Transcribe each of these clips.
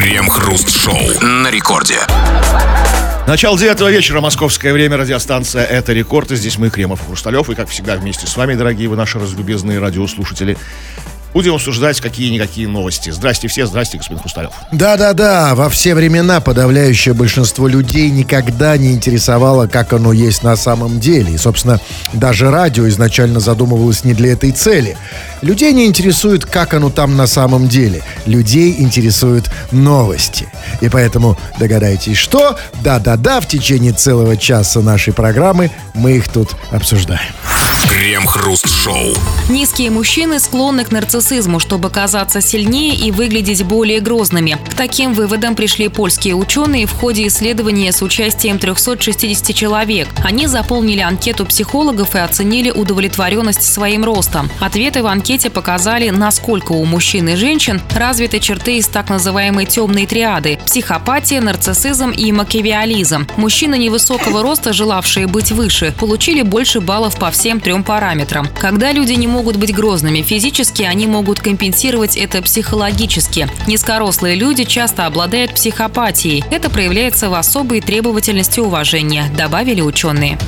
Крем-хруст-шоу на рекорде. Начало девятого вечера, московское время, радиостанция «Это рекорд». И здесь мы, Кремов Хрусталев. И, как всегда, вместе с вами, дорогие вы наши разлюбезные радиослушатели, Будем обсуждать какие-никакие новости. Здрасте все, здрасте, господин Хрусталев. Да-да-да, во все времена подавляющее большинство людей никогда не интересовало, как оно есть на самом деле. И, собственно, даже радио изначально задумывалось не для этой цели. Людей не интересует, как оно там на самом деле. Людей интересуют новости. И поэтому догадайтесь, что? Да-да-да, в течение целого часа нашей программы мы их тут обсуждаем. Крем-хруст-шоу. Низкие мужчины склонны к нарциссизму, чтобы казаться сильнее и выглядеть более грозными. К таким выводам пришли польские ученые в ходе исследования с участием 360 человек. Они заполнили анкету психологов и оценили удовлетворенность своим ростом. Ответы в анкете показали, насколько у мужчин и женщин развиты черты из так называемой темной триады – психопатия, нарциссизм и макиавиализм. Мужчины невысокого роста, желавшие быть выше, получили больше баллов по всем трем параметрам. Когда люди не могут быть грозными физически, они могут компенсировать это психологически. Низкорослые люди часто обладают психопатией. Это проявляется в особой требовательности уважения, добавили ученые.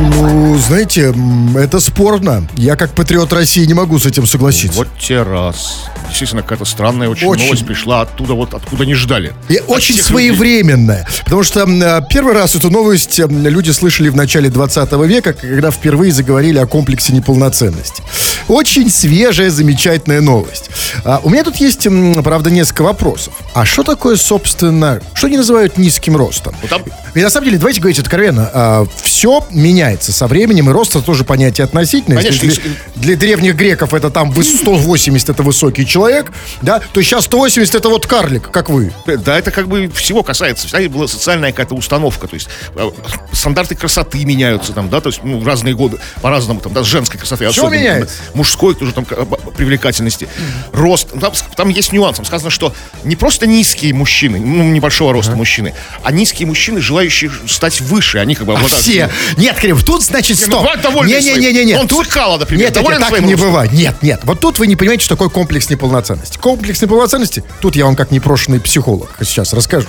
Ну, знаете, это спорно. Я как патриот России не могу с этим согласиться. Вот те раз. Действительно, какая-то странная очень, Очень. новость пришла оттуда, вот откуда не ждали. И От очень своевременная. Потому что э, первый раз эту новость люди слышали в начале 20 века, когда впервые заговорили о комплексе неполноценности. Очень свежая, замечательная новость. А, у меня тут есть, правда, несколько вопросов. А что такое, собственно, что они называют низким ростом? Ну, там- И на самом деле, давайте говорить откровенно, все меняется со временем, и рост это тоже понятие относительное. Конечно, Если для, для древних греков это там вы- 180 это высокий человек, да, то сейчас 180 это вот карлик, как вы. Да, это как бы всего касается. Всегда была социальная какая-то установка. То есть э, стандарты красоты меняются там, да, то есть ну, разные годы по-разному, там, да, с женской красоты. Чего особенно, меняется? там, мужской тоже там э, привлекательности. Рост. Там, с- там есть нюанс. Там сказано, что не просто низкие мужчины, ну, небольшого роста мужчины, а низкие мужчины, желающие стать выше. Они как бы А все. Нет, Крем, тут значит ну, стоп. довольны Не, не, не, не, не. Он Тут Цикало, например, Нет, это так не бывает. Нет, нет. Вот тут вы не понимаете, что такое комплекс неполноценности. Комплекс неполноценности, тут я вам как непрошенный психолог сейчас расскажу.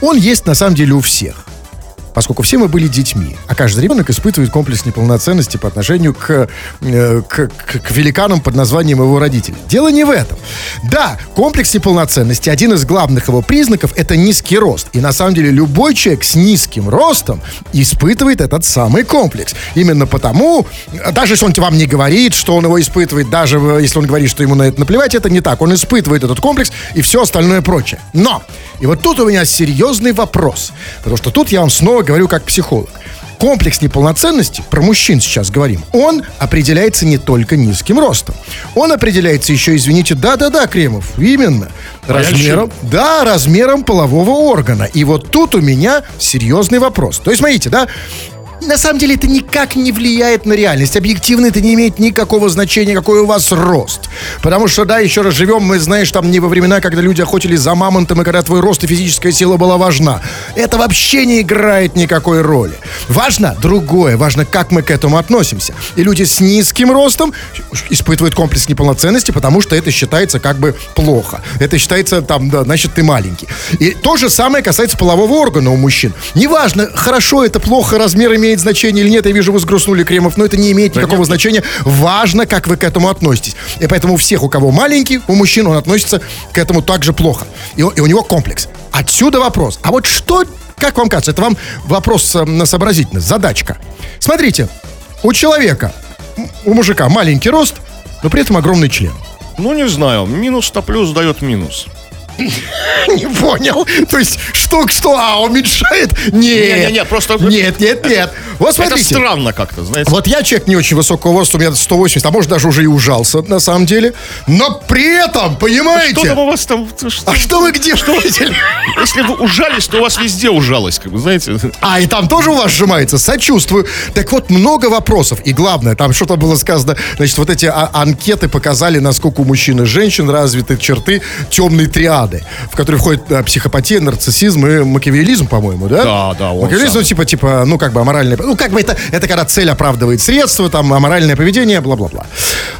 Он есть на самом деле у всех. Поскольку все мы были детьми, а каждый ребенок испытывает комплекс неполноценности по отношению к, э, к, к- к великанам под названием его родителей. Дело не в этом. Да, комплекс неполноценности, один из главных его признаков, это низкий рост. И на самом деле любой человек с низким ростом испытывает этот самый комплекс. Именно потому, даже если он вам не говорит, что он его испытывает, даже если он говорит, что ему на это наплевать, это не так. Он испытывает этот комплекс и все остальное прочее. Но, и вот тут у меня серьезный вопрос. Потому что тут я вам снова говорю как психолог. Комплекс неполноценности, про мужчин сейчас говорим, он определяется не только низким ростом. Он определяется еще, извините, да-да-да, Кремов, именно, размером, да, размером полового органа. И вот тут у меня серьезный вопрос. То есть, смотрите, да, на самом деле это никак не влияет на реальность. Объективно это не имеет никакого значения, какой у вас рост. Потому что, да, еще раз живем, мы, знаешь, там не во времена, когда люди охотились за мамонтом, и когда твой рост и физическая сила была важна. Это вообще не играет никакой роли. Важно другое, важно, как мы к этому относимся. И люди с низким ростом испытывают комплекс неполноценности, потому что это считается как бы плохо. Это считается, там, да, значит, ты маленький. И то же самое касается полового органа у мужчин. Неважно, хорошо это, плохо, размер имеет значение или нет, я вижу, вы сгрустнули Кремов, но это не имеет никакого значения. Важно, как вы к этому относитесь. И поэтому у всех, у кого маленький, у мужчин, он относится к этому также плохо. И, у- и у него комплекс. Отсюда вопрос. А вот что, как вам кажется, это вам вопрос э, на сообразительность, задачка. Смотрите, у человека, у мужика маленький рост, но при этом огромный член. Ну, не знаю. Минус-то плюс дает минус. Не понял. То есть, что, что, а, уменьшает? Нет. Не-не-не, просто- Нет, нет, нет. Вот Это смотрите. странно как-то, знаете. Вот я человек не очень высокого роста, у меня 180, а может даже уже и ужался, на самом деле. Но при этом, понимаете? Что там у вас там? Что- А что вы где видели? Если вы ужались, то у вас везде ужалось, как бы, знаете. А, и там тоже у вас сжимается? Сочувствую. Так вот, много вопросов. И главное, там что-то было сказано, значит, вот эти а- анкеты показали, насколько у мужчин и женщин развиты черты темной триады. Склады, в которые входят э, психопатия, нарциссизм и макиавелизм, по-моему, да? Да, да, он Макиавелизм, ну, типа, типа, ну, как бы аморальное... Ну, как бы это, это когда цель оправдывает средства, там, аморальное поведение, бла-бла-бла.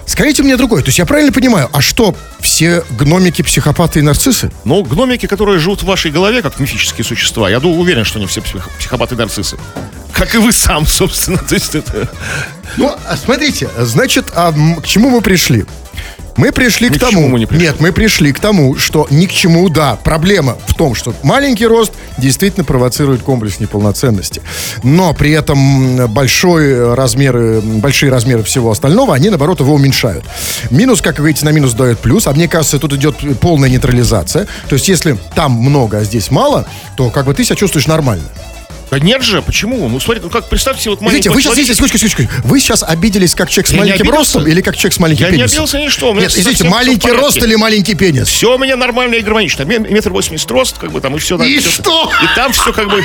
Скажите мне другое. То есть я правильно понимаю, а что, все гномики, психопаты и нарциссы? Ну, гномики, которые живут в вашей голове, как мифические существа, я думаю, уверен, что они все псих- психопаты и нарциссы. Как и вы сам, собственно. То есть это... Ну, а смотрите, значит, а к чему мы пришли? Мы пришли Ни к к тому, мы не пришли. нет, мы пришли к тому, что ни к чему, да, проблема в том, что маленький рост действительно провоцирует комплекс неполноценности, но при этом большой размер, большие размеры всего остального, они наоборот его уменьшают. Минус, как вы говорите, на минус дает плюс, а мне кажется, тут идет полная нейтрализация. То есть, если там много, а здесь мало, то как бы ты себя чувствуешь нормально. Да нет же, почему? Ну, смотрите, ну как, представьте себе вот Видите, маленького вы сейчас, извините, секундочку, секундочку. Вы сейчас обиделись как человек с Я не маленьким ростом или как человек с маленьким Я не пенисом? обиделся ни что, Нет, извините, маленький рост или маленький пенис? Все у меня нормально и гармонично. Ме- Метр восемьдесят рост, как бы там, и все. И что? И там все как бы,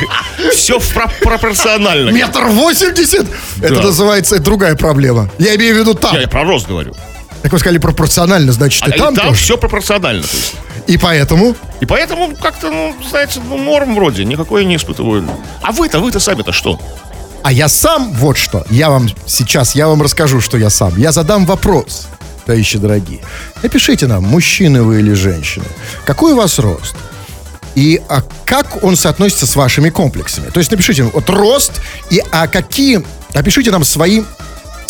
все пропорционально. Метр восемьдесят? Это называется, другая проблема. Я имею в виду там. Я, я про рост говорю. Так вы сказали пропорционально, значит, А, и там, и там тоже. все пропорционально. то есть. И поэтому... И поэтому как-то, ну, знаете, ну, норм вроде, никакой не испытываю. А вы-то, вы-то сами-то что? А я сам, вот что, я вам сейчас, я вам расскажу, что я сам. Я задам вопрос, товарищи дорогие. Напишите нам, мужчины вы или женщины. Какой у вас рост? И а как он соотносится с вашими комплексами? То есть напишите, вот рост, и а какие... Опишите нам свои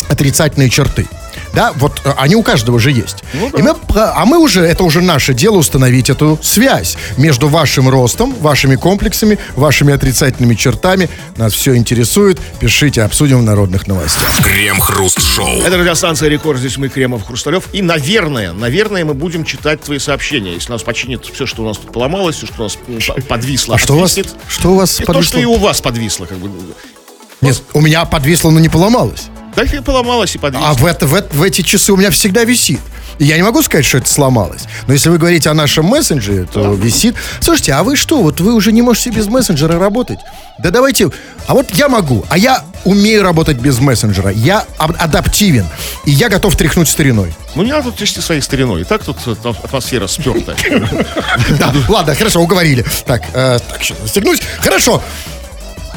отрицательные черты. Да, вот э, они у каждого же есть. И мы, а мы уже, это уже наше дело установить эту связь между вашим ростом, вашими комплексами, вашими отрицательными чертами. Нас все интересует. Пишите, обсудим в народных новостях. Крем-хруст-шоу. Это радиостанция Рекорд, здесь мы, Кремов, Хрусталев. И, наверное, наверное, мы будем читать твои сообщения. Если нас починит все, что у нас тут поломалось, все, что у нас подвисло, А что у вас, что у вас И то, подвисло? что и у вас подвисло, как бы. Нет, у меня подвисло, но не поломалось. Да и поломалось и подвисло. А в, это, в, в эти часы у меня всегда висит. Я не могу сказать, что это сломалось. Но если вы говорите о нашем мессенджере, то висит. Слушайте, а вы что? Вот вы уже не можете без мессенджера работать? Да давайте... А вот я могу. А я умею работать без мессенджера. Я ад- адаптивен. И я готов тряхнуть стариной. Ну, не надо трясти своей стариной. И так тут э, атмосфера спертая. Да, ладно, хорошо, уговорили. Так, э, так, сейчас застегнусь. Хорошо.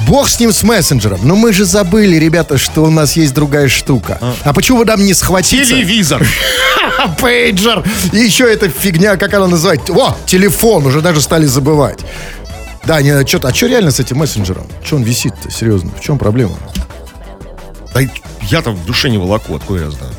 Бог с ним, с мессенджером. Но мы же забыли, ребята, что у нас есть другая штука. А, почему бы нам не схватиться? Телевизор. Пейджер. И еще эта фигня, как она называется? О, телефон, уже даже стали забывать. Да, не, что а что реально с этим мессенджером? Что он висит-то, серьезно? В чем проблема? Да я там в душе не волоку, откуда я знаю.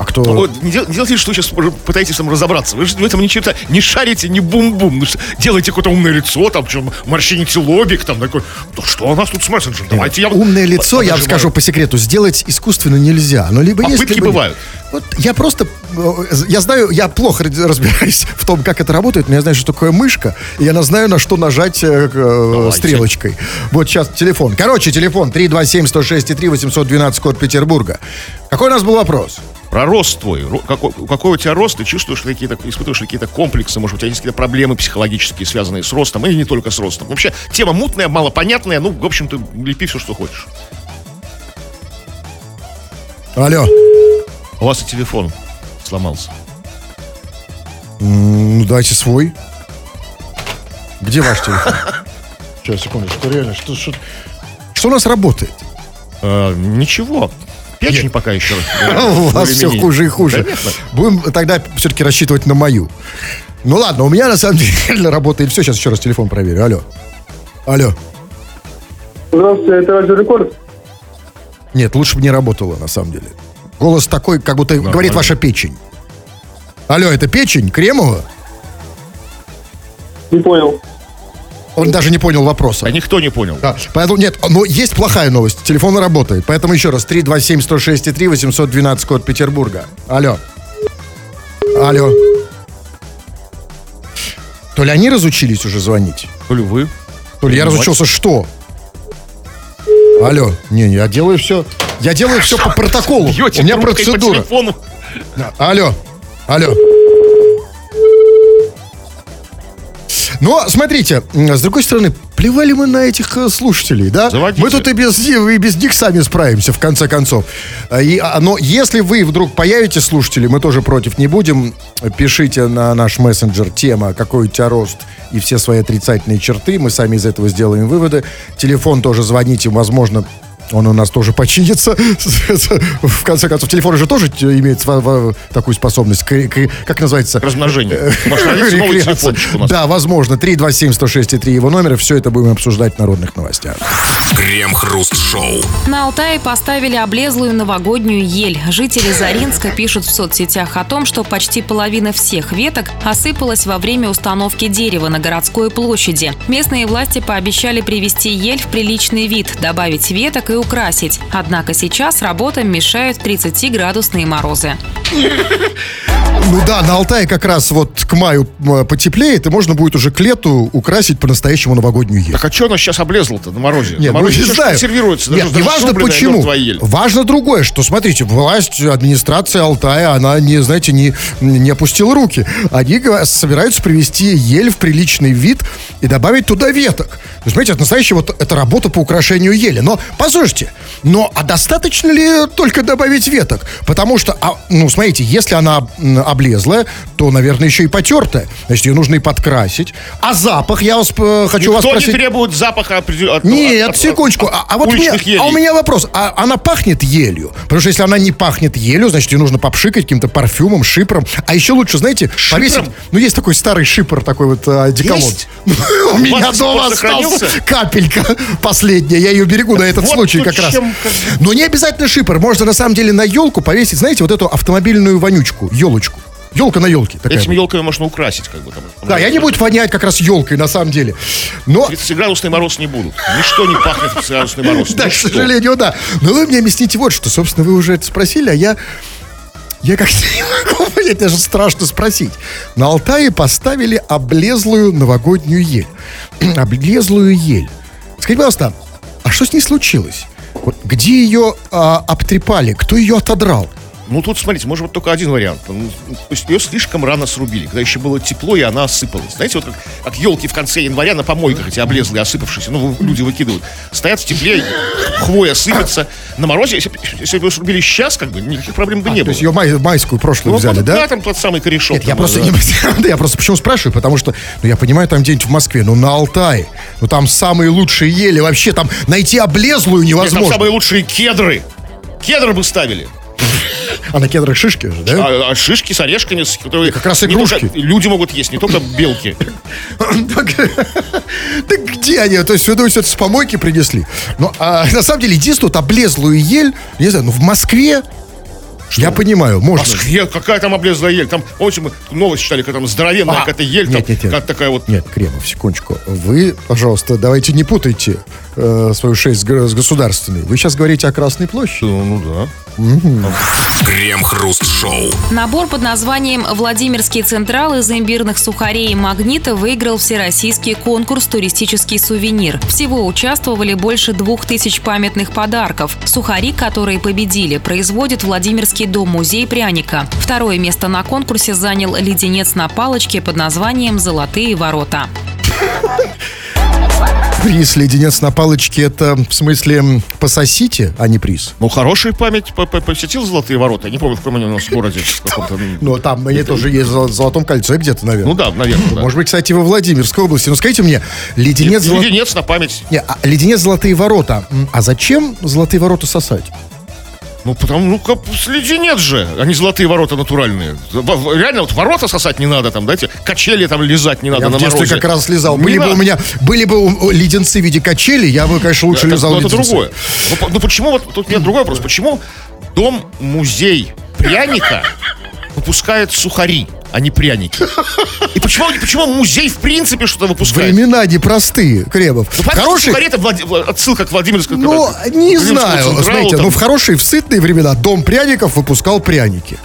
А кто... Вот, не, дел- не делайте, что вы сейчас пытаетесь там разобраться. Вы же в этом ни черта не шарите, не бум-бум. Ну, что, делаете какое-то умное лицо, там, чем морщините лобик, там, такой. Ну, что у нас тут с мессенджером? Давайте я... Умное лицо, я вам скажу по секрету, сделать искусственно нельзя. Но либо есть, Попытки либо нет. бывают. Вот я просто, э, я знаю, я плохо раз- разбираюсь в том, как это работает, но я знаю, что такое мышка, и я знаю, на что нажать э, э, Давайте. стрелочкой. Вот сейчас телефон. Короче, телефон 327-106-3, 812, код Петербурга. Какой у нас был вопрос? Про рост твой. Какой, какой у тебя рост? Ты чувствуешь какие-то, испытываешь какие-то комплексы? Может, у тебя есть какие-то проблемы психологические, связанные с ростом, или не только с ростом? Вообще, тема мутная, малопонятная. Ну, в общем, ты лепи все, что хочешь. Алло. У вас и телефон сломался. Ну, дайте свой. Где ваш телефон? Сейчас, секундочку, реально, что, что, что у нас работает? Э, ничего. Печень пока еще. У вас все хуже и хуже. Конечно. Будем тогда все-таки рассчитывать на мою. Ну ладно, у меня на самом деле работает все. Сейчас еще раз телефон проверю. Алло. Алло. Здравствуйте, это Радио Рекорд. Нет, лучше бы не работало, на самом деле. Голос такой, как будто говорит ваша печень. Алло, это печень? Кремова? Не понял. Он даже не понял вопроса. А никто не понял. Да, поэтому нет, но есть плохая новость. Телефон работает. Поэтому еще раз. 327-106-3, 812, код Петербурга. Алло. Алло. То ли они разучились уже звонить, То ли вы. то ли я разучился что? Алло. Не, я делаю все. Я делаю все по протоколу. У меня трубкой по процедура. телефону. Алло. Алло. Но, смотрите, м, с другой стороны, плевали мы на этих э, слушателей, да? Заводите. Мы тут и без, и без них сами справимся, в конце концов. А, И, а, но если вы вдруг появитесь слушатели, мы тоже против не будем. Пишите на наш мессенджер тема «Какой у тебя рост?» и все свои отрицательные черты. Мы сами из этого сделаем выводы. Телефон тоже звоните, возможно, он у нас тоже починится. В конце концов, телефон же тоже имеет такую способность, к- к- как называется? Размножение. Нас. Да, возможно. 327-106-3 его номер. Все это будем обсуждать в народных новостях. Крем-хруст-шоу. На Алтае поставили облезлую новогоднюю ель. Жители Заринска пишут в соцсетях о том, что почти половина всех веток осыпалась во время установки дерева на городской площади. Местные власти пообещали привести ель в приличный вид, добавить веток и украсить. Однако сейчас работам мешают 30-градусные морозы. Ну да, на Алтае как раз вот к маю м, потеплеет, и можно будет уже к лету украсить по-настоящему новогоднюю ель. Так а что она сейчас облезла-то на морозе? Нет, на ну, морозе не всё ж знаю. консервируется. Нет, даже- не даже важно почему. Важно другое, что, смотрите, власть, администрация Алтая, она, не, знаете, не, не опустила руки. Они собираются привести ель в приличный вид и добавить туда веток. То есть, знаете, это настоящая вот это работа по украшению ели. Но, послушайте, но а достаточно ли только добавить веток? Потому что, а, ну, смотрите, если она облезлая, то, наверное, еще и потертая. Значит, ее нужно и подкрасить. А запах, я вас, э, хочу вас Никто не спросить... требует запаха от- Нет, от- от- секундочку. от А, а вот у меня, елей. а у меня вопрос. А она пахнет елью? Потому что если она не пахнет елью, значит, ее нужно попшикать каким-то парфюмом, шипром. А еще лучше, знаете, повесить... Ну, есть такой старый шипр, такой вот э? У меня дома остался сохранился? капелька последняя. Я ее берегу на этот случай как раз. Но не обязательно шипр. Можно на самом деле на елку повесить, знаете, вот эту автомобильную вонючку, елочку. Елка на елке. Этими елками можно украсить, как бы там. Да, и они будут вонять как раз елкой, на самом деле. Но 30-градусный мороз не будут. Ничто не пахнет 30-градусный мороз. Да, к сожалению, да. Но вы мне объясните вот что. Собственно, вы уже это спросили, а я... Я как-то не могу понять, даже страшно спросить. На Алтае поставили облезлую новогоднюю ель. облезлую ель. Скажите, пожалуйста, а что с ней случилось? Вот где ее а, обтрепали? Кто ее отодрал? Ну, тут, смотрите, может быть только один вариант. Ну, То есть ее слишком рано срубили, когда еще было тепло, и она осыпалась. Знаете, вот как, как елки в конце января на помойках эти облезлые, осыпавшиеся, ну, люди выкидывают. Стоят в тепле, хвоя сыпется. На морозе, если, если бы ее срубили сейчас, как бы, никаких проблем бы не То было. есть ее май- майскую прошлую Ну, взяли, вот, да? там тот самый корешок. Нет, я там, просто, да. не, да, я просто почему спрашиваю, потому что, ну, я понимаю, там где-нибудь в Москве, ну, на Алтае, ну, там самые лучшие ели, вообще там найти облезлую Нет, там невозможно. самые лучшие кедры. Кедры бы ставили. А на кедрах шишки же, да? А, а шишки с орешками, с- которые как раз игрушки. только люди могут есть, не только белки. Так где они? То есть, вы думаете, это с помойки принесли? Ну, а на самом деле, единственное, вот облезлую ель, не знаю, ну, в Москве, я понимаю, В можно. Москве какая там облезлая ель? Там, помните, мы новость читали, когда там здоровенная А, какая-то ель, нет, там, нет, нет. как такая вот Нет, Кремов, секундочку. Вы, пожалуйста, давайте не путайте э, свою шесть с государственной. Вы сейчас говорите о Красной площади. Ну да. Крем-хруст-шоу. Набор под названием «Владимирский централ» из имбирных сухарей и магнита выиграл всероссийский конкурс «Туристический сувенир». Всего участвовали больше двух тысяч памятных подарков. Сухари, которые победили, производит Владимирский дом-музей пряника. Второе место на конкурсе занял леденец на палочке под названием «Золотые ворота». Приз леденец на палочке, это в смысле пососите, а не приз. Ну, хорошая память по- по- посетил Золотые ворота. Я не помню, в каком они у нас городе. Но там они тоже есть в Золотом кольце где-то, наверное. Ну да, наверное. Может быть, кстати, во Владимирской области. Ну, скажите мне, леденец, Леденец на память. Не, а леденец золотые ворота. А зачем золотые ворота сосать? Ну, потому, ну, как, леденец же, а не золотые ворота натуральные. Реально, вот ворота сосать не надо, там, знаете, качели там лизать не надо Я на в детстве морозе. как раз лизал. Не Были бы надо. у меня, были бы леденцы в виде качели, я бы, конечно, лучше Это- лизал ну, это леденцы. другое. Ну, ну, почему, вот тут меня другой вопрос. Почему дом-музей пряника выпускает сухари, а не пряники? И почему, почему музей в принципе что-то выпускает? Времена непростые, Кремов. Ну, Хорошие, сухари это Влад- Вла- отсылка к Владимирскому ну, не Владимирскому знаю, знаете, там. ну, в хорошие, в сытные времена Дом пряников выпускал пряники.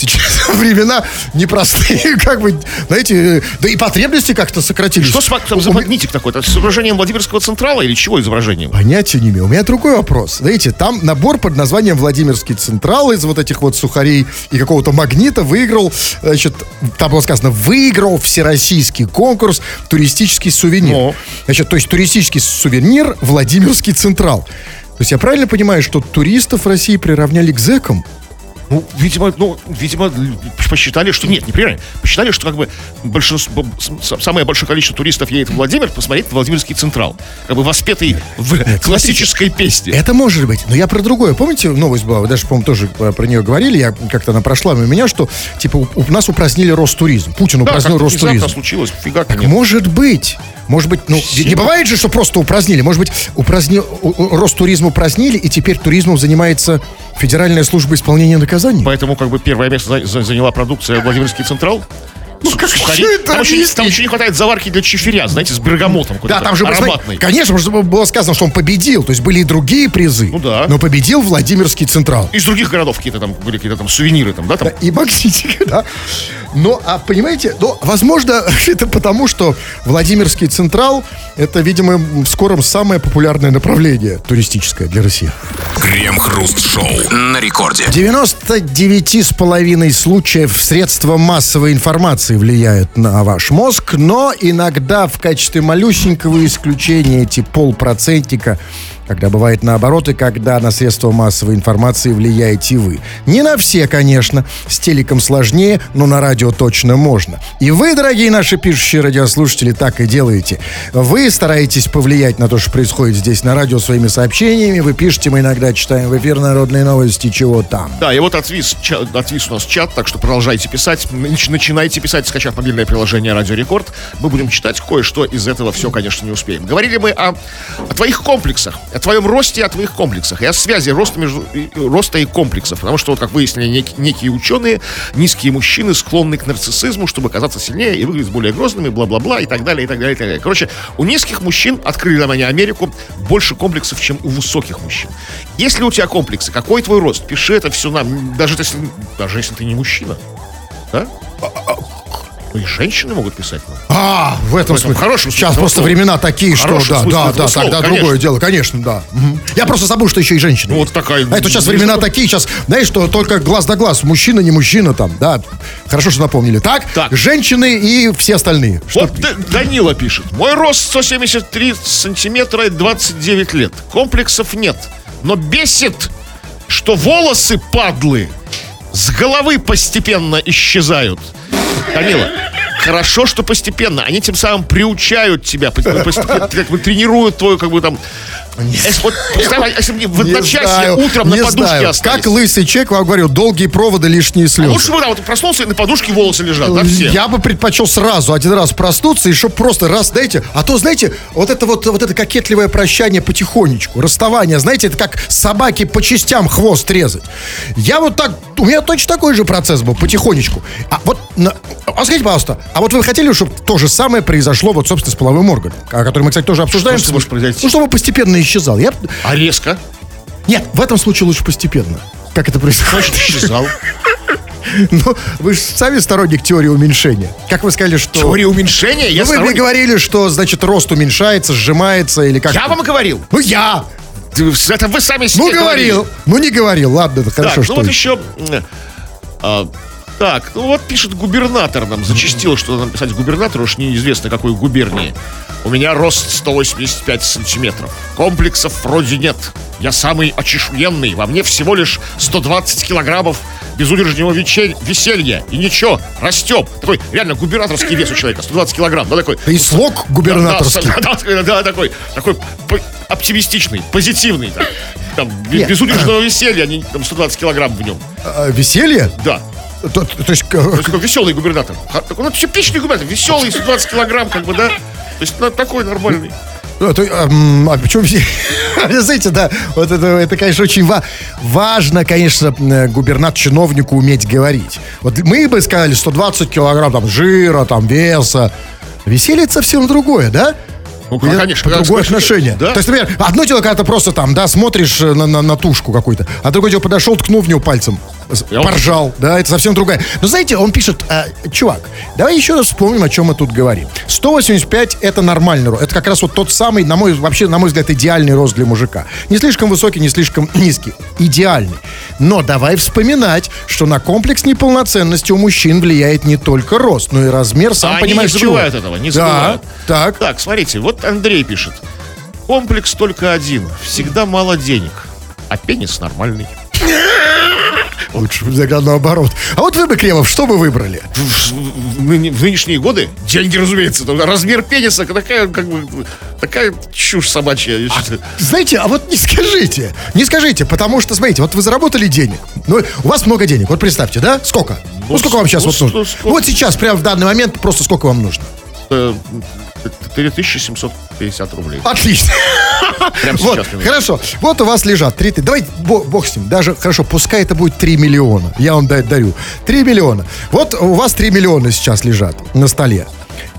Сейчас времена непростые, как бы, знаете, да и потребности как-то сократились. Что там за магнитик такой-то? С изображением Владимирского Централа или чего изображением? Понятия не имею. У меня другой вопрос. Знаете, там набор под названием Владимирский Централ из вот этих вот сухарей и какого-то магнита выиграл, значит, там было сказано, выиграл всероссийский конкурс туристический сувенир. Ну. Значит, то есть туристический сувенир Владимирский Централ. То есть я правильно понимаю, что туристов в России приравняли к зэкам? Ну, видимо, ну, видимо, посчитали, что нет, не правильно. Посчитали, что как бы большинство, самое большое количество туристов едет в Владимир посмотреть Владимирский Централ. Как бы воспетый в классической песне. Это может быть. Но я про другое. Помните, новость была, вы даже, по-моему, тоже э, про нее говорили, я как-то она прошла мимо меня, что, типа, у, у нас упразднили Ростуризм. Путин Да, упразднил Ростуризм. случилось, фига Так нет. может быть. Может быть, ну, не бывает же, что просто упразднили. Может быть, упразднил, у- у- Ростуризм упразднили, и теперь туризмом занимается Федеральная служба исполнения наказаний. Поэтому как бы первое место за- за- заняла продукция Владимирский Централ. Ну, как сухари. это там, еще, там еще не хватает заварки для чиферя, знаете, с бергамотом. Да, там же, ароматный. конечно, потому что было сказано, что он победил. То есть были и другие призы. Ну да. Но победил Владимирский Централ. Из других городов какие-то там были какие-то там сувениры там, да, там. Да, и магнитика, да. Но, а понимаете, ну, возможно, это потому, что Владимирский Централ это, видимо, в скором самое популярное направление туристическое для России. Крем-хруст-шоу на рекорде. 99,5 случаев средства массовой информации влияют на ваш мозг, но иногда в качестве малюсенького исключения эти полпроцентика, когда бывает наоборот, и когда на средства массовой информации влияете вы. Не на все, конечно, с телеком сложнее, но на радио точно можно. И вы, дорогие наши пишущие радиослушатели, так и делаете. Вы стараетесь повлиять на то, что происходит здесь на радио своими сообщениями, вы пишете, мы иногда читаем в эфир народные новости, чего там. Да, и вот отвис, ча- отвис у нас чат, так что продолжайте писать. Нач- Начинайте писать, скачав мобильное приложение Радио Рекорд. Мы будем читать кое-что из этого все, конечно, не успеем. Говорили мы о, о твоих комплексах, твоем росте и о твоих комплексах, и о связи роста, между, роста и комплексов. Потому что, вот, как выяснили нек- некие ученые, низкие мужчины склонны к нарциссизму, чтобы казаться сильнее и выглядеть более грозными, бла-бла-бла, и так далее, и так далее, и так далее. Короче, у низких мужчин, открыли нам они Америку, больше комплексов, чем у высоких мужчин. Если у тебя комплексы, какой твой рост? Пиши это все нам, даже если, даже если ты не мужчина. Да? Ну и женщины могут писать нам. А, в этом В этом смысле. хорошем Сейчас просто этого времена такие, что да, да, да, слова, тогда конечно. другое дело, конечно, да. Я просто забыл, что еще и женщины. Ну, вот такая- А это сейчас времена такие, сейчас, знаешь, что только глаз на глаз, мужчина, не мужчина там, да. Хорошо, что напомнили. Так, Так. женщины и все остальные. Что Вот Данила пишет. Мой рост 173 сантиметра и 29 лет. Комплексов нет. Но бесит, что волосы падлы с головы постепенно исчезают. Данила, хорошо, что постепенно. Они тем самым приучают тебя, по- постепенно, как бы тренируют твою, как бы там... Если, вот, если мне в Не одночасье утром на подушке остались. Как лысый человек вам говорю, долгие проводы, лишние слезы. Лучше бы, да, вот проснулся, и на подушке волосы лежат, да, все. Я бы предпочел сразу один раз проснуться и чтобы просто раз, знаете, а то, знаете, вот это вот, вот это кокетливое прощание потихонечку, расставание, знаете, это как собаки по частям хвост резать. Я вот так, у меня точно такой же процесс был, потихонечку. А вот, на- а скажите, пожалуйста, а вот вы хотели, чтобы то же самое произошло вот, собственно, с половым органом, о котором мы, кстати, тоже обсуждаем. Что может произойти? Ну, чтобы постепенно исчезал. Я... А резко? Нет, в этом случае лучше постепенно. Как это происходит? Значит, исчезал. Ну, вы же сами сторонник теории уменьшения. Как вы сказали, что... Теория уменьшения? Я Ну, вы мне сторонник- говорили, что, значит, рост уменьшается, сжимается или как Я вам говорил. Ну, я! Это вы сами себе Ну, говорил. Ну, не говорил. Ладно, это хорошо, так, что... ну вот еще... а, так, ну вот пишет губернатор нам. Зачастило, что надо писать губернатору, уж неизвестно какой губернии. У меня рост 185 сантиметров. Комплексов вроде нет. Я самый очешуенный. Во мне всего лишь 120 килограммов безудержного вечель- веселья. И ничего, растем. Такой реально губернаторский вес у человека. 120 килограмм. Да, такой. И слог губернаторский. Да, да, да, да, такой, такой оптимистичный, позитивный. Там, там, Нет. безудержного веселья, они, там 120 килограмм в нем. А, веселье? Да. То, то есть... То есть такой веселый губернатор. Такой, ну, типичный губернатор, веселый, 120 килограмм, как бы, да? То есть, ну, такой нормальный. А, то- ам, а почему все... Знаете, да, вот это, это конечно, очень ва- важно, конечно, э, губернатор чиновнику уметь говорить. Вот мы бы сказали 120 килограмм там жира, там веса. Веселье это совсем другое, да? Ну, Или конечно, Другое отношение. да. То есть, например, одно дело, когда ты просто там, да, смотришь э, на, на, на тушку какую-то, а другое дело, подошел, ткнул в нее пальцем. Поржал, да, это совсем другая. Но знаете, он пишет, «А, чувак, давай еще раз вспомним, о чем мы тут говорим. 185 это нормальный рост. Это как раз вот тот самый, на мой, вообще, на мой взгляд, идеальный рост для мужика. Не слишком высокий, не слишком низкий. Идеальный. Но давай вспоминать, что на комплекс неполноценности у мужчин влияет не только рост, но и размер, сам А они понимаешь, не чего. забывают этого, не да, забывают. так. Так, смотрите, вот Андрей пишет. Комплекс только один. Всегда мало денег. А пенис нормальный. Лучше бы наоборот. А вот вы бы, Кремов, что бы выбрали? В, в в нынешние годы деньги, разумеется. Размер пениса такая, как бы, такая чушь собачья. Считаю. Знаете, а вот не скажите, не скажите, потому что, смотрите, вот вы заработали денег, ну, у вас много денег, вот представьте, да, сколько? Ну, Ну, сколько вам сейчас ну, вот нужно? сколько? Вот сейчас, прямо в данный момент, просто сколько вам нужно? Э, 3750 рублей. Отлично. Прямо Вот, сейчас. хорошо. Вот у вас лежат 3 ты. Давайте, бо- бог с ним. Даже, хорошо, пускай это будет 3 миллиона. Я вам да- дарю. 3 миллиона. Вот у вас 3 миллиона сейчас лежат на столе.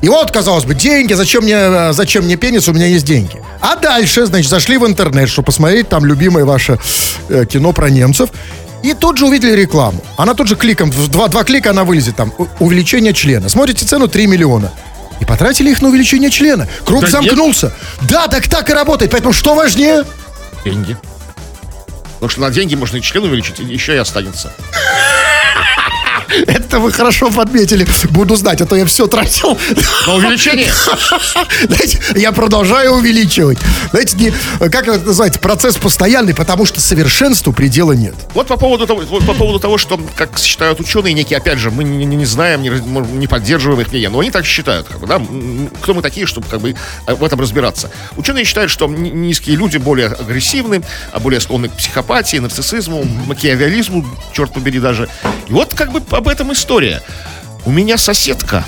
И вот, казалось бы, деньги, зачем мне, э, зачем мне пенис, у меня есть деньги. А дальше, значит, зашли в интернет, чтобы посмотреть там любимое ваше э, кино про немцев. И тут же увидели рекламу. Она тут же кликом, два, два клика она вылезет там. Увеличение члена. Смотрите цену 3 миллиона. И потратили их на увеличение члена. Круг Да нет. замкнулся. Да, так так и работает. Поэтому что важнее? Деньги. Потому что на деньги можно и член увеличить, и еще и останется. Это вы хорошо подметили. Буду знать, а то я все тратил. На увеличение. Знаете, я продолжаю увеличивать. Знаете, не, как это называется, процесс постоянный, потому что совершенству предела нет. Вот по поводу того, вот по поводу того, что, как считают ученые некие, опять же, мы не, не- знаем, не, не поддерживаем их мнение, но они так считают, как бы, да, кто мы такие, чтобы как бы э, в этом разбираться. Ученые считают, что ни- низкие люди более агрессивны, а более склонны к психопатии, нарциссизму, макиавиализму, черт побери даже. И вот как бы об этом история. У меня соседка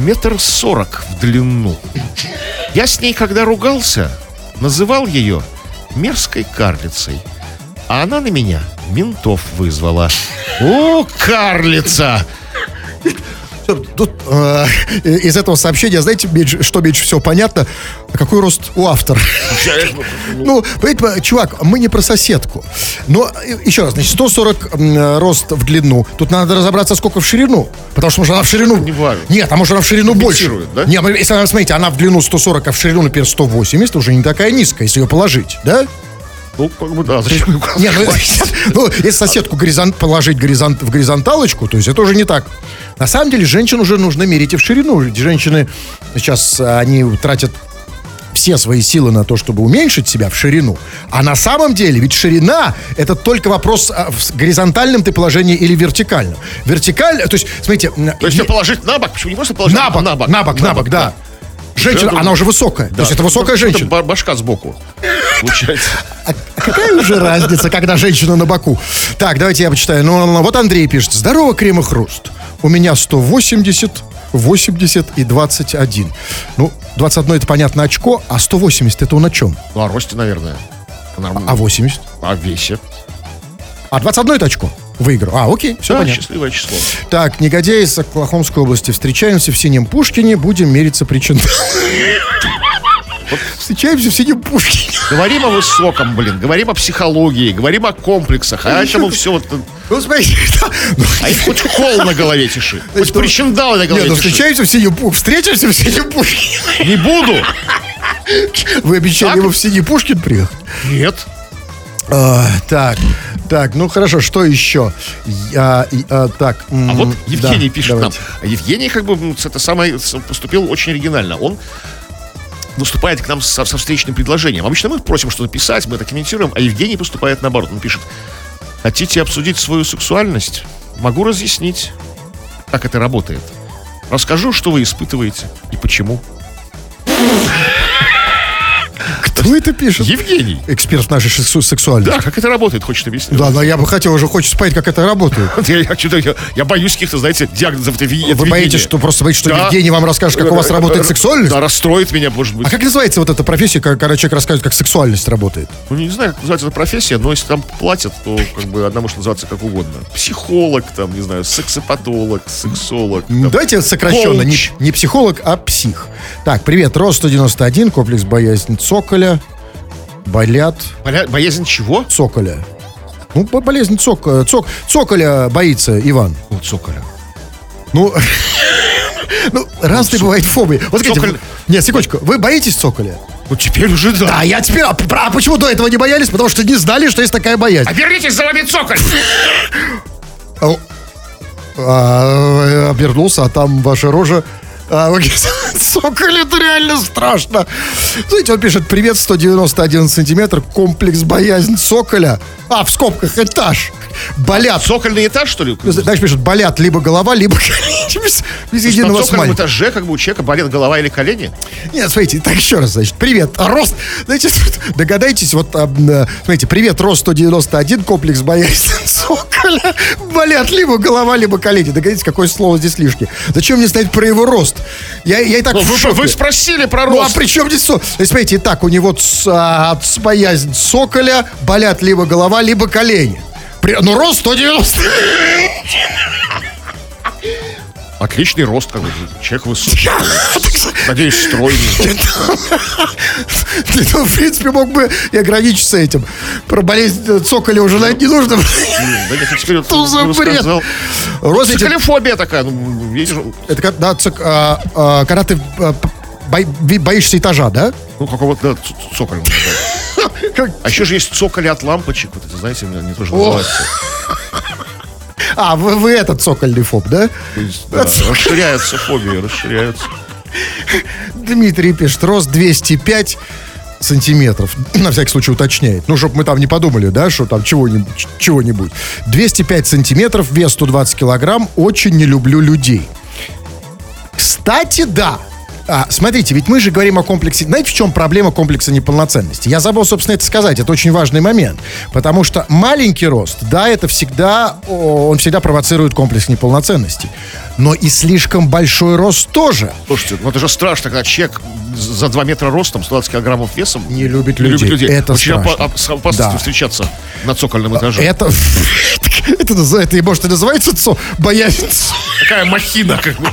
метр сорок в длину. Я с ней, когда ругался, называл ее мерзкой карлицей. А она на меня ментов вызвала. О, карлица! Тут э, из этого сообщения, знаете, меньше- что меньше всего понятно, а какой рост у автора. Ну, понимаете, чувак, мы не про соседку. Но, э, еще раз, значит, 140 м, рост в длину. Тут надо разобраться, сколько в ширину. Потому что, может, она в ширину... Не. Нет, а может, она в ширину больше. Да? Нет, ну, если она, смотрите, она в длину 140, а в ширину, например, 180, уже не такая низкая, если ее положить, да? Ну, как бы да, зачем? Не, ну, ну, если соседку горизонт, положить горизонт, в горизонталочку, то есть это уже не так. На самом деле, женщин уже нужно мерить и в ширину. Женщины сейчас, они тратят все свои силы на то, чтобы уменьшить себя в ширину. А на самом деле, ведь ширина это только вопрос а, в горизонтальном ты положении или вертикальном. Вертикаль, то есть, смотрите, То есть е- ее положить на бок? Почему не просто положить на бок, на бок, на бок, на бок, да. Женщина, Это- она уже высокая. То есть это высокая женщина. ба- Башка сбоку. Получается. А какая уже разница, когда женщина на боку? Так, давайте я почитаю. Ну, ну, вот Андрей пишет. Здорово, крем и хруст. У меня 180, 80 и 21. Ну, 21 это, понятно, очко, а 180 это он о чем? Ну, о росте, наверное. Нормально. А 80? О весе. А 21 это очко? Выиграл. А, окей, все Да, понятно. счастливое число. Так, негодяи из Оклахомской области. Встречаемся в Синем Пушкине, будем мериться причин. Встречаемся в Синем Пушкине. Говорим о высоком, блин, говорим о психологии, говорим о комплексах, а этому все вот... Ну, смотрите, да. Ну, А их хоть кол на голове тиши, хоть ну, причиндалы на Нет, голове ну тиши. встречаемся в Синем Пушкине. Встретимся в Синем Пушкине. Не буду. Вы обещали ему в Синий Пушкин приехать? Нет. А, так, так, ну хорошо, что еще? Я, а, так, А вот Евгений да, пишет давайте. нам. Евгений как бы это самое поступил очень оригинально. Он выступает к нам со, со встречным предложением. Обычно мы просим что-то писать, мы это комментируем, а Евгений поступает наоборот. Он пишет, хотите обсудить свою сексуальность? Могу разъяснить, как это работает. Расскажу, что вы испытываете и почему. Кто это пишет? Евгений. Эксперт нашей сексу- сексуальности. Да, как это работает, хочет объяснить. Да, но я бы хотел уже хочется понять, как это работает. Я, боюсь каких-то, знаете, диагнозов. Вы боитесь, что просто боитесь, что. Евгений вам расскажет, как у вас работает сексуальность? Да, расстроит меня, может быть. А как называется вот эта профессия, когда человек рассказывает, как сексуальность работает? Ну, не знаю, как называется эта профессия, но если там платят, то как бы она может называться как угодно. Психолог, там, не знаю, сексопатолог, сексолог. там, Давайте сокращенно, не, не психолог, а псих. Так, привет, рост 191, комплекс боязнь цоколя, болят Боля- Боязнь чего? цоколя. Ну, бо- болезнь цок, э, цок, цоколя боится Иван. Ну, цоколя. Ну, ну разные бывают фобии. Вот скажите, цоколь- вы- нет, секундочку, вы боитесь цоколя? Ну, теперь уже да. Да, я теперь... А, а почему до этого не боялись? Потому что не знали, что есть такая боязнь. Обернитесь за вами цоколь! А, а, обернулся, а там ваша рожа. А, говорите, Цоколь, это реально страшно. Знаете, он пишет, привет, 191 сантиметр, комплекс боязнь цоколя. А, в скобках, этаж. Болят. Цокольный этаж, что ли? Дальше пишет, болят либо голова, либо. Без, без На единого цокольном смайка. этаже как бы у человека болит голова или колени? Нет, смотрите, так еще раз, значит, привет, рост, знаете, догадайтесь, вот, м, смотрите, привет, рост 191, комплекс боязнь цоколя, болят либо голова, либо колени. Догадайтесь, какое слово здесь лишнее. Зачем мне ставить про его рост? Я, я и так Ну, вы, вы спросили про Ну, а рост. при чем здесь со- То есть, смотрите, итак, у него а, боязнь цоколя, болят либо голова, либо колени. При- ну, рост 190. Отличный рост, как бы. Человек высокий. Надеюсь, стройный. Ты, в принципе, мог бы и ограничиться этим. Про болезнь цоколя уже, наверное, не нужно. Что за бред? Цикалифобия такая. Ну, Это как- да, а, а, когда ты а, боишься этажа, да? ну, какого-то да, цоколя. А еще же есть цоколи от лампочек. Вот это, знаете, они тоже О. А, вы, вы этот цокольный фоб, да? Да, расширяются фобии, расширяются. Дмитрий пишет, рост 205 сантиметров. На всякий случай уточняет. Ну, чтобы мы там не подумали, да, что там чего-нибудь. чего-нибудь. 205 сантиметров, вес 120 килограмм. Очень не люблю людей. Кстати, да. А, смотрите, ведь мы же говорим о комплексе. Знаете, в чем проблема комплекса неполноценности? Я забыл, собственно, это сказать. Это очень важный момент. Потому что маленький рост, да, это всегда, он всегда провоцирует комплекс неполноценности. Но и слишком большой рост тоже. Слушайте, ну это же страшно, когда человек за 2 метра ростом, 120 килограммов весом Не любит не людей. Это Очень опа- страшно. оп- с опасностью Да. встречаться на цокольном этаже. Это, это, это, может, и называется боязнь. Такая махина, как бы.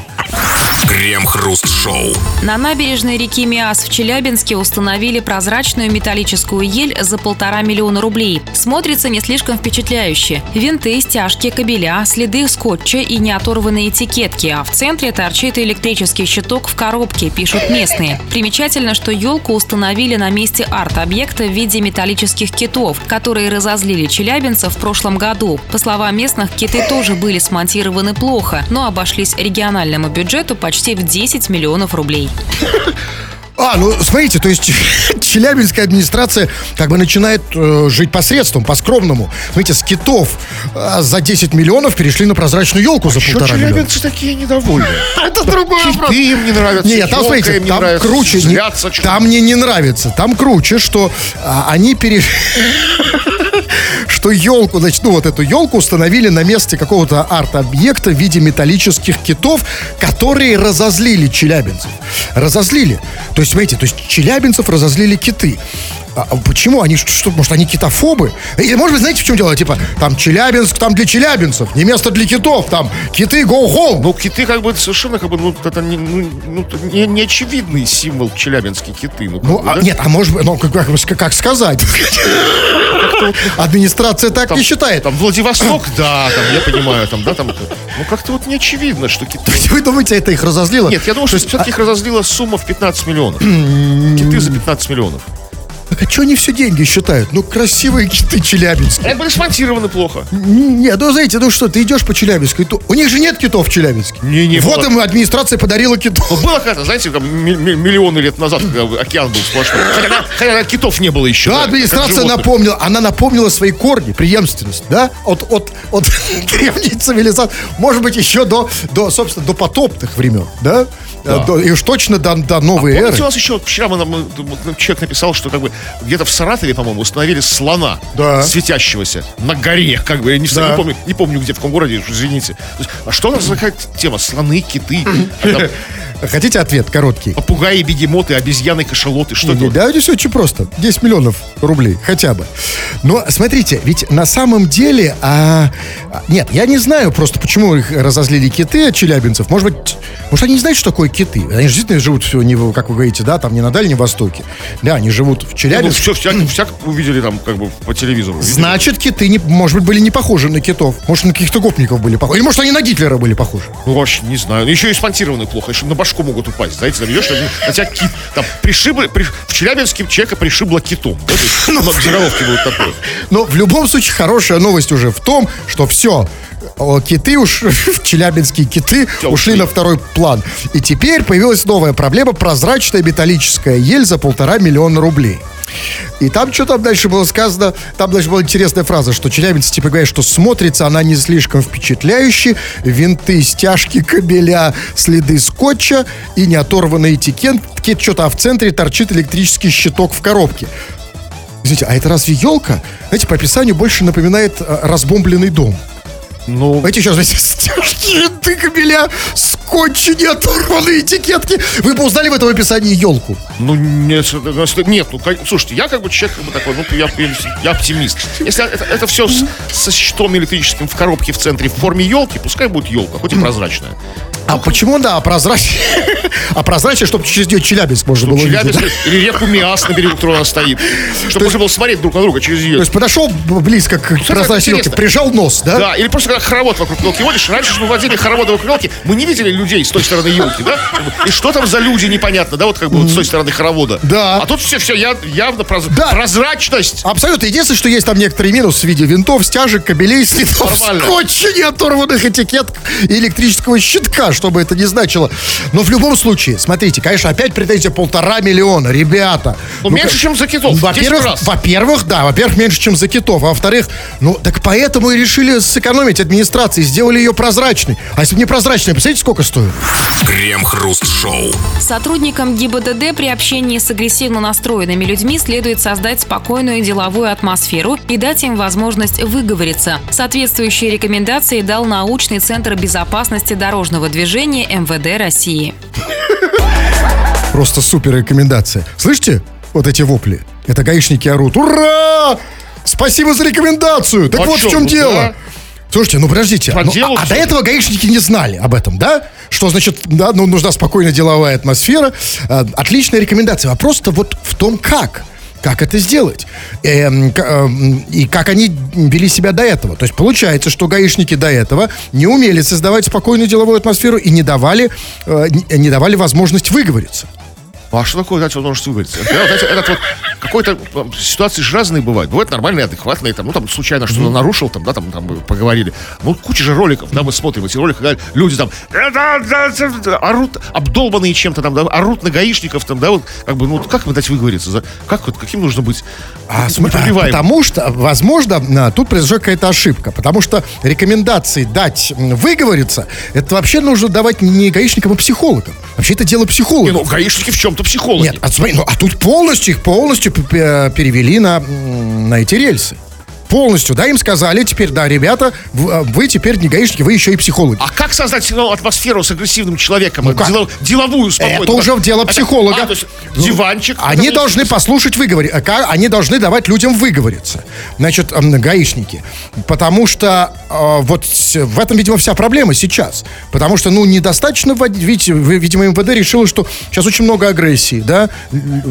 Крем-хруст-шоу. На набережной реки Миас в Челябинске установили прозрачную металлическую ель за полтора миллиона рублей. Смотрится не слишком впечатляюще. Винты, стяжки, кабеля, следы скотча и неоторванные этикетки, а в центре торчит электрический щиток в коробке, пишут местные. Примечательно, что елку установили на месте арт-объекта в виде металлических китов, которые разозлили челябинцев в прошлом году. По словам местных, киты тоже были смонтированы плохо, но обошлись региональному бюджету почти в 10 миллионов рублей. А, ну, смотрите, то есть Челябинская администрация как бы начинает э, жить посредством, по-скромному. Смотрите, с китов э, за 10 миллионов перешли на прозрачную елку за Что полтора миллиона. челябинцы такие недовольные? Это другой вопрос. Киты им не нравятся, Нет, там, смотрите, там круче. там мне не нравится. Там круче, что а, они перешли... Что елку, значит, ну вот эту елку установили на месте какого-то арт-объекта в виде металлических китов, которые разозлили челябинцев. Разозлили. То есть, смотрите, то есть челябинцев разозлили киты. А, а почему? Они что, может, они китофобы? Или, может быть, знаете, в чем дело? Типа, там Челябинск, там для челябинцев, не место для китов, там киты go home. Ну, киты как бы совершенно как бы, ну, это не, ну, ну, не, не очевидный символ челябинские киты. Ну, Ну, бы, а, да? нет, а может быть, ну, как, как, как сказать? Администрация так Там- не считает. Там Владивосток, да, там, я понимаю, там, да, там, ну, как-то вот не очевидно, что киты... Вы думаете, это их разозлило? Нет, я думал, что все-таки их разозлила сумма в 15 миллионов. Киты за 15 миллионов. Так а что они все деньги считают? Ну, красивые киты челябинские. Это были смонтированы плохо. Нет, ну, знаете, ну что, ты идешь по Челябинску, и то- у них же нет китов в Челябинске. Не, не Вот было. им администрация подарила китов. Ну, было как-то, знаете, ми- миллионы лет назад, когда океан был сплошной. Хотя, хотя китов не было еще. Да, как администрация напомнила, она напомнила свои корни, преемственность, да, от, от, от древней цивилизации, может быть, еще до, до, собственно, до потопных времен, да, Да. До- и уж точно до, до новой Помните, эры. у нас еще вчера мы, нам- мы- вот человек написал, что как бы где-то в Саратове, по-моему, установили слона Да. светящегося на горе, как бы я не, Да. не помню, не помню где, в каком городе, извините. Есть, а что у нас за тема? Слоны, киты. А Хотите ответ короткий? Попугаи, бегемоты, обезьяны, кашалоты. Что Не, это? Да, все очень просто. 10 миллионов рублей хотя бы. Но смотрите, ведь на самом деле... а, а, нет, я не знаю просто, почему их разозлили киты от челябинцев. Может быть, может они не знают, что такое киты? Они же действительно живут все, не, как вы говорите, да, там не на Дальнем Востоке. Да, они живут в Ну, Челябинске. все, всяк, всяк увидели там как бы по телевизору. Видели? Значит, киты, не, может быть, были не похожи на китов. Может, на каких-то гопников были похожи. Или, может, они на Гитлера были похожи. Ну, вообще, не знаю. Ну, Еще и спонсированы плохо, еще на башку могут упасть. Знаете, там идешь, на тебя кит, там, пришибли, при- в Челябинске человека пришибло китом. Ну, заголовке будет такое. Но в любом случае хорошая новость уже в том, что все, киты уж, челябинские киты Всё, ушли на второй план. И теперь появилась новая проблема, прозрачная металлическая ель за полтора миллиона рублей. И там что там дальше было сказано, там дальше была интересная фраза, что челябинцы типа говорят, что смотрится она не слишком впечатляюще, винты, стяжки, кабеля, следы скотча и не оторванный этикетки, что-то, а в центре торчит электрический щиток в коробке. Извините, а это разве елка? Знаете, по описанию больше напоминает э, разбомбленный дом. Ну, Эти сейчас эти стяжки, винты, кабеля, скотчи, не оторванные этикетки. Вы бы узнали в этом описании елку? ну, нет, это- нет, ну, слушайте, я как бы человек как бы такой, ну, я, я оптимист. Если это, это все с, со щитом электрическим в коробке в центре в форме елки, пускай будет елка, хоть и прозрачная. А почему, да, прозрачнее? А прозрачнее, чтобы через нее Челябинск можно было Челябинск увидеть. или реку Миас на берегу, которой она стоит. Чтобы можно было смотреть друг на друга через То ее. есть подошел близко к прозрачной елке, прижал нос, да? Да, или просто когда хоровод вокруг елки водишь. Раньше же мы водили хороводы вокруг елки, мы не видели людей с той стороны елки, да? И что там за люди, непонятно, да, вот как бы вот с той стороны хоровода. Да. А тут все, все явно прозрачность. Абсолютно. Единственное, что есть там некоторые минусы в виде винтов, стяжек, кабелей, следов, скотча, не оторванных этикеток и электрического щитка, чтобы это не значило. Но в любом случае, смотрите, конечно, опять претензия полтора миллиона, ребята. Ну, меньше, чем за китов. в 10 Во-первых, во-первых, да, во-первых, меньше, чем за китов. А во-вторых, ну, так поэтому и решили сэкономить администрации, сделали ее прозрачной. А если бы не прозрачной, представляете, сколько стоит? Крем-хруст-шоу. Сотрудникам ГИБДД при общении с агрессивно настроенными людьми следует создать спокойную деловую атмосферу и дать им возможность выговориться. Соответствующие рекомендации дал научный центр безопасности дорожного движения МВД России. Просто супер рекомендация. Слышите? Вот эти вопли. Это гаишники орут. Ура! Спасибо за рекомендацию! Так А вот чё, в чем ну дело. да. Слушайте, ну подождите. По ну, а, а до этого гаишники не знали об этом, да? Что значит, да, ну, нужна спокойная деловая атмосфера. А, отличная рекомендация. Вопрос-то вот в том, как. Как это сделать? Эм, эм, и как они вели себя до этого. То есть получается, что гаишники до этого не умели создавать спокойную деловую атмосферу и не давали, э, не давали возможность выговориться. А что такое дать возможность выговориться? Эти- этот вот какой-то ситуации же разные бывают. Бывают нормальные, адекватные, там, ну там случайно что-то нарушил, там, да, там, там мы поговорили. Ну, куча же роликов, да, мы смотрим эти ролики, когда люди там орут, обдолбанные чем-то там, да, орут на гаишников, там, да, вот, как бы, ну, как им дать выговориться? Как вот, каким нужно быть? А, смотри, непробиваемым? потому что, возможно, тут произошла какая-то ошибка. Потому что рекомендации дать выговориться, это вообще нужно давать не гаишникам, а психологам. Вообще это дело Не, психологов. ну, гаишники в чем-то психологи. Нет, а, смотри, ну, а тут полностью их полностью перевели на, на эти рельсы. Полностью, да, им сказали, теперь, да, ребята, а, вы теперь не гаишники, вы еще и психологи. А как создать ну, атмосферу с агрессивным человеком? Ну как? Дело- деловую, спокойную. Это уже дело Это- психолога. а, то есть Ну, диванчик. Они это- должны послушать выговорить. Они должны давать людям выговориться. Значит, гаишники. Потому что э, вот в этом, видимо, вся проблема сейчас. Потому что, ну, недостаточно, видите, видимо, МВД решило, что сейчас очень много агрессии, да,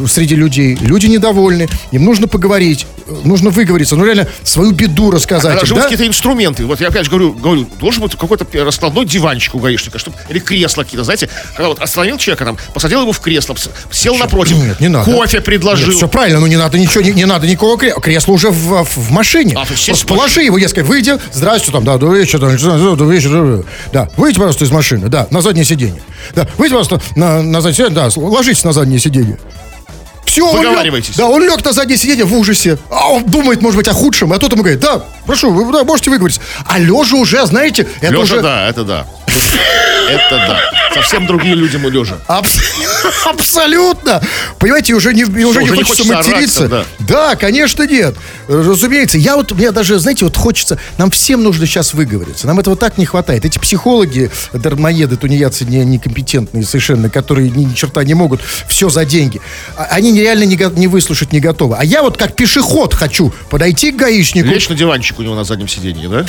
среди людей. Люди недовольны, им нужно поговорить, э, нужно выговориться, ну, реально, свою беду рассказать. Да? какие-то инструменты. Вот я опять же говорю, говорю, должен быть какой-то раскладной диванчик у гаишника, чтобы, или кресло какие-то, знаете, когда вот остановил человека, там, посадил его в кресло, сел напротив, Нет, не надо. кофе предложил. все правильно, ну не надо ничего, не, не надо никакого кресла. Кресло уже в, в- в машине. А, Просто есть положи его, дескать, выйди, здрасте, там, да, добрый вечер, там, добрый вечер, да, выйдите, пожалуйста, из машины, да, на заднее сиденье. Да, выйдите, пожалуйста, на, на заднее сиденье, да, ложитесь на заднее сиденье. Все, он лег, да, он лег на заднее сиденье в ужасе. А он думает, может быть, о худшем, а тот ему говорит, да, Прошу, вы да, можете выговорить. А лежа уже, знаете, это Лежа, уже... да, это да. Это да. Совсем другие люди мы лежа. Абс- Абсолютно. Понимаете, уже не, уже не уже не хочется хочется материться. ораться, да. конечно, нет. Разумеется. Я вот, мне даже, знаете, вот хочется, нам всем нужно сейчас выговориться. Нам этого так не хватает. Эти психологи, дармоеды, тунеядцы не, некомпетентные совершенно, которые ни, ни черта не могут, все за деньги. А- Они нереально не, не выслушать не готовы. А я вот как пешеход хочу подойти к гаишнику. Лечь на диванчик у него на заднем сиденье, да?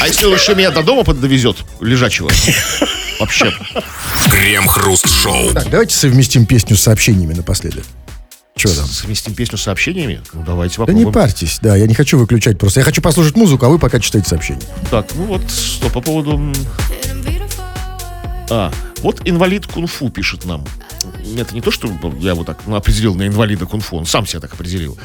А если он еще меня до дома довезет, лежачего? Вообще. Крем-хруст-шоу. Так, давайте совместим песню с сообщениями напоследок. Что там? Совместим песню с сообщениями? Ну, давайте Да не попробуем. парьтесь, да, я не хочу выключать просто. Я хочу послушать музыку, а вы пока читаете сообщения. Так, ну вот, что по поводу... А, вот инвалид кунг-фу пишет нам. Это не то, что я его так ну, определил на инвалида кунг-фу, он сам себя так определил.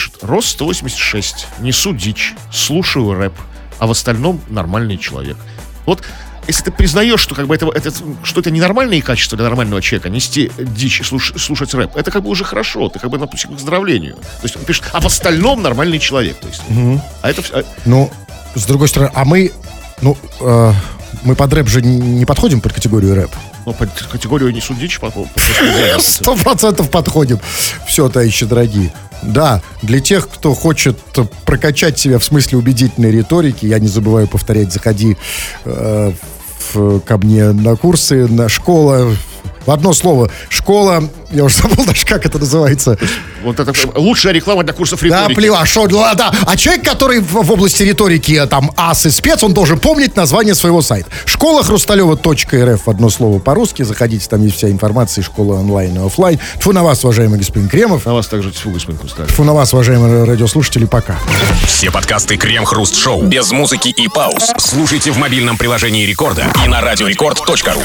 Пишет, рост 186, несу дичь, слушаю рэп, а в остальном нормальный человек. Вот если ты признаешь, что как бы это, это, что это ненормальные качества для нормального человека, нести дичь и слуш- слушать рэп, это как бы уже хорошо, ты как бы на пути к выздоровлению. То есть он пишет, а в остальном нормальный человек. То есть, А это все... Ну, с другой стороны, а мы, ну, э, мы под рэп же не подходим под категорию рэп. Ну, под категорию несу дичь, по, Сто процентов подходим. Все, товарищи дорогие. Да, для тех, кто хочет прокачать себя в смысле убедительной риторики, я не забываю повторять, заходи э, в- ко мне на курсы, на школа. В одно слово, школа, я уже забыл даже, как это называется. Вот это лучшая реклама для курсов Да, риторики. плевать, что, ну, да. А человек, который в, в области риторики, э, там, ас и спец, он должен помнить название своего сайта. Школа хрусталева.рф, одно слово по-русски. Заходите, там есть вся информация, школа онлайн и офлайн. Тьфу на вас, уважаемый господин Кремов. На вас также тьфу, господин Кусталь. Тьфу на вас, уважаемые радиослушатели, пока. Все подкасты Крем-хруст-шоу без музыки и пауз слушайте в мобильном приложении Рекорда и на радиорекорд.ру.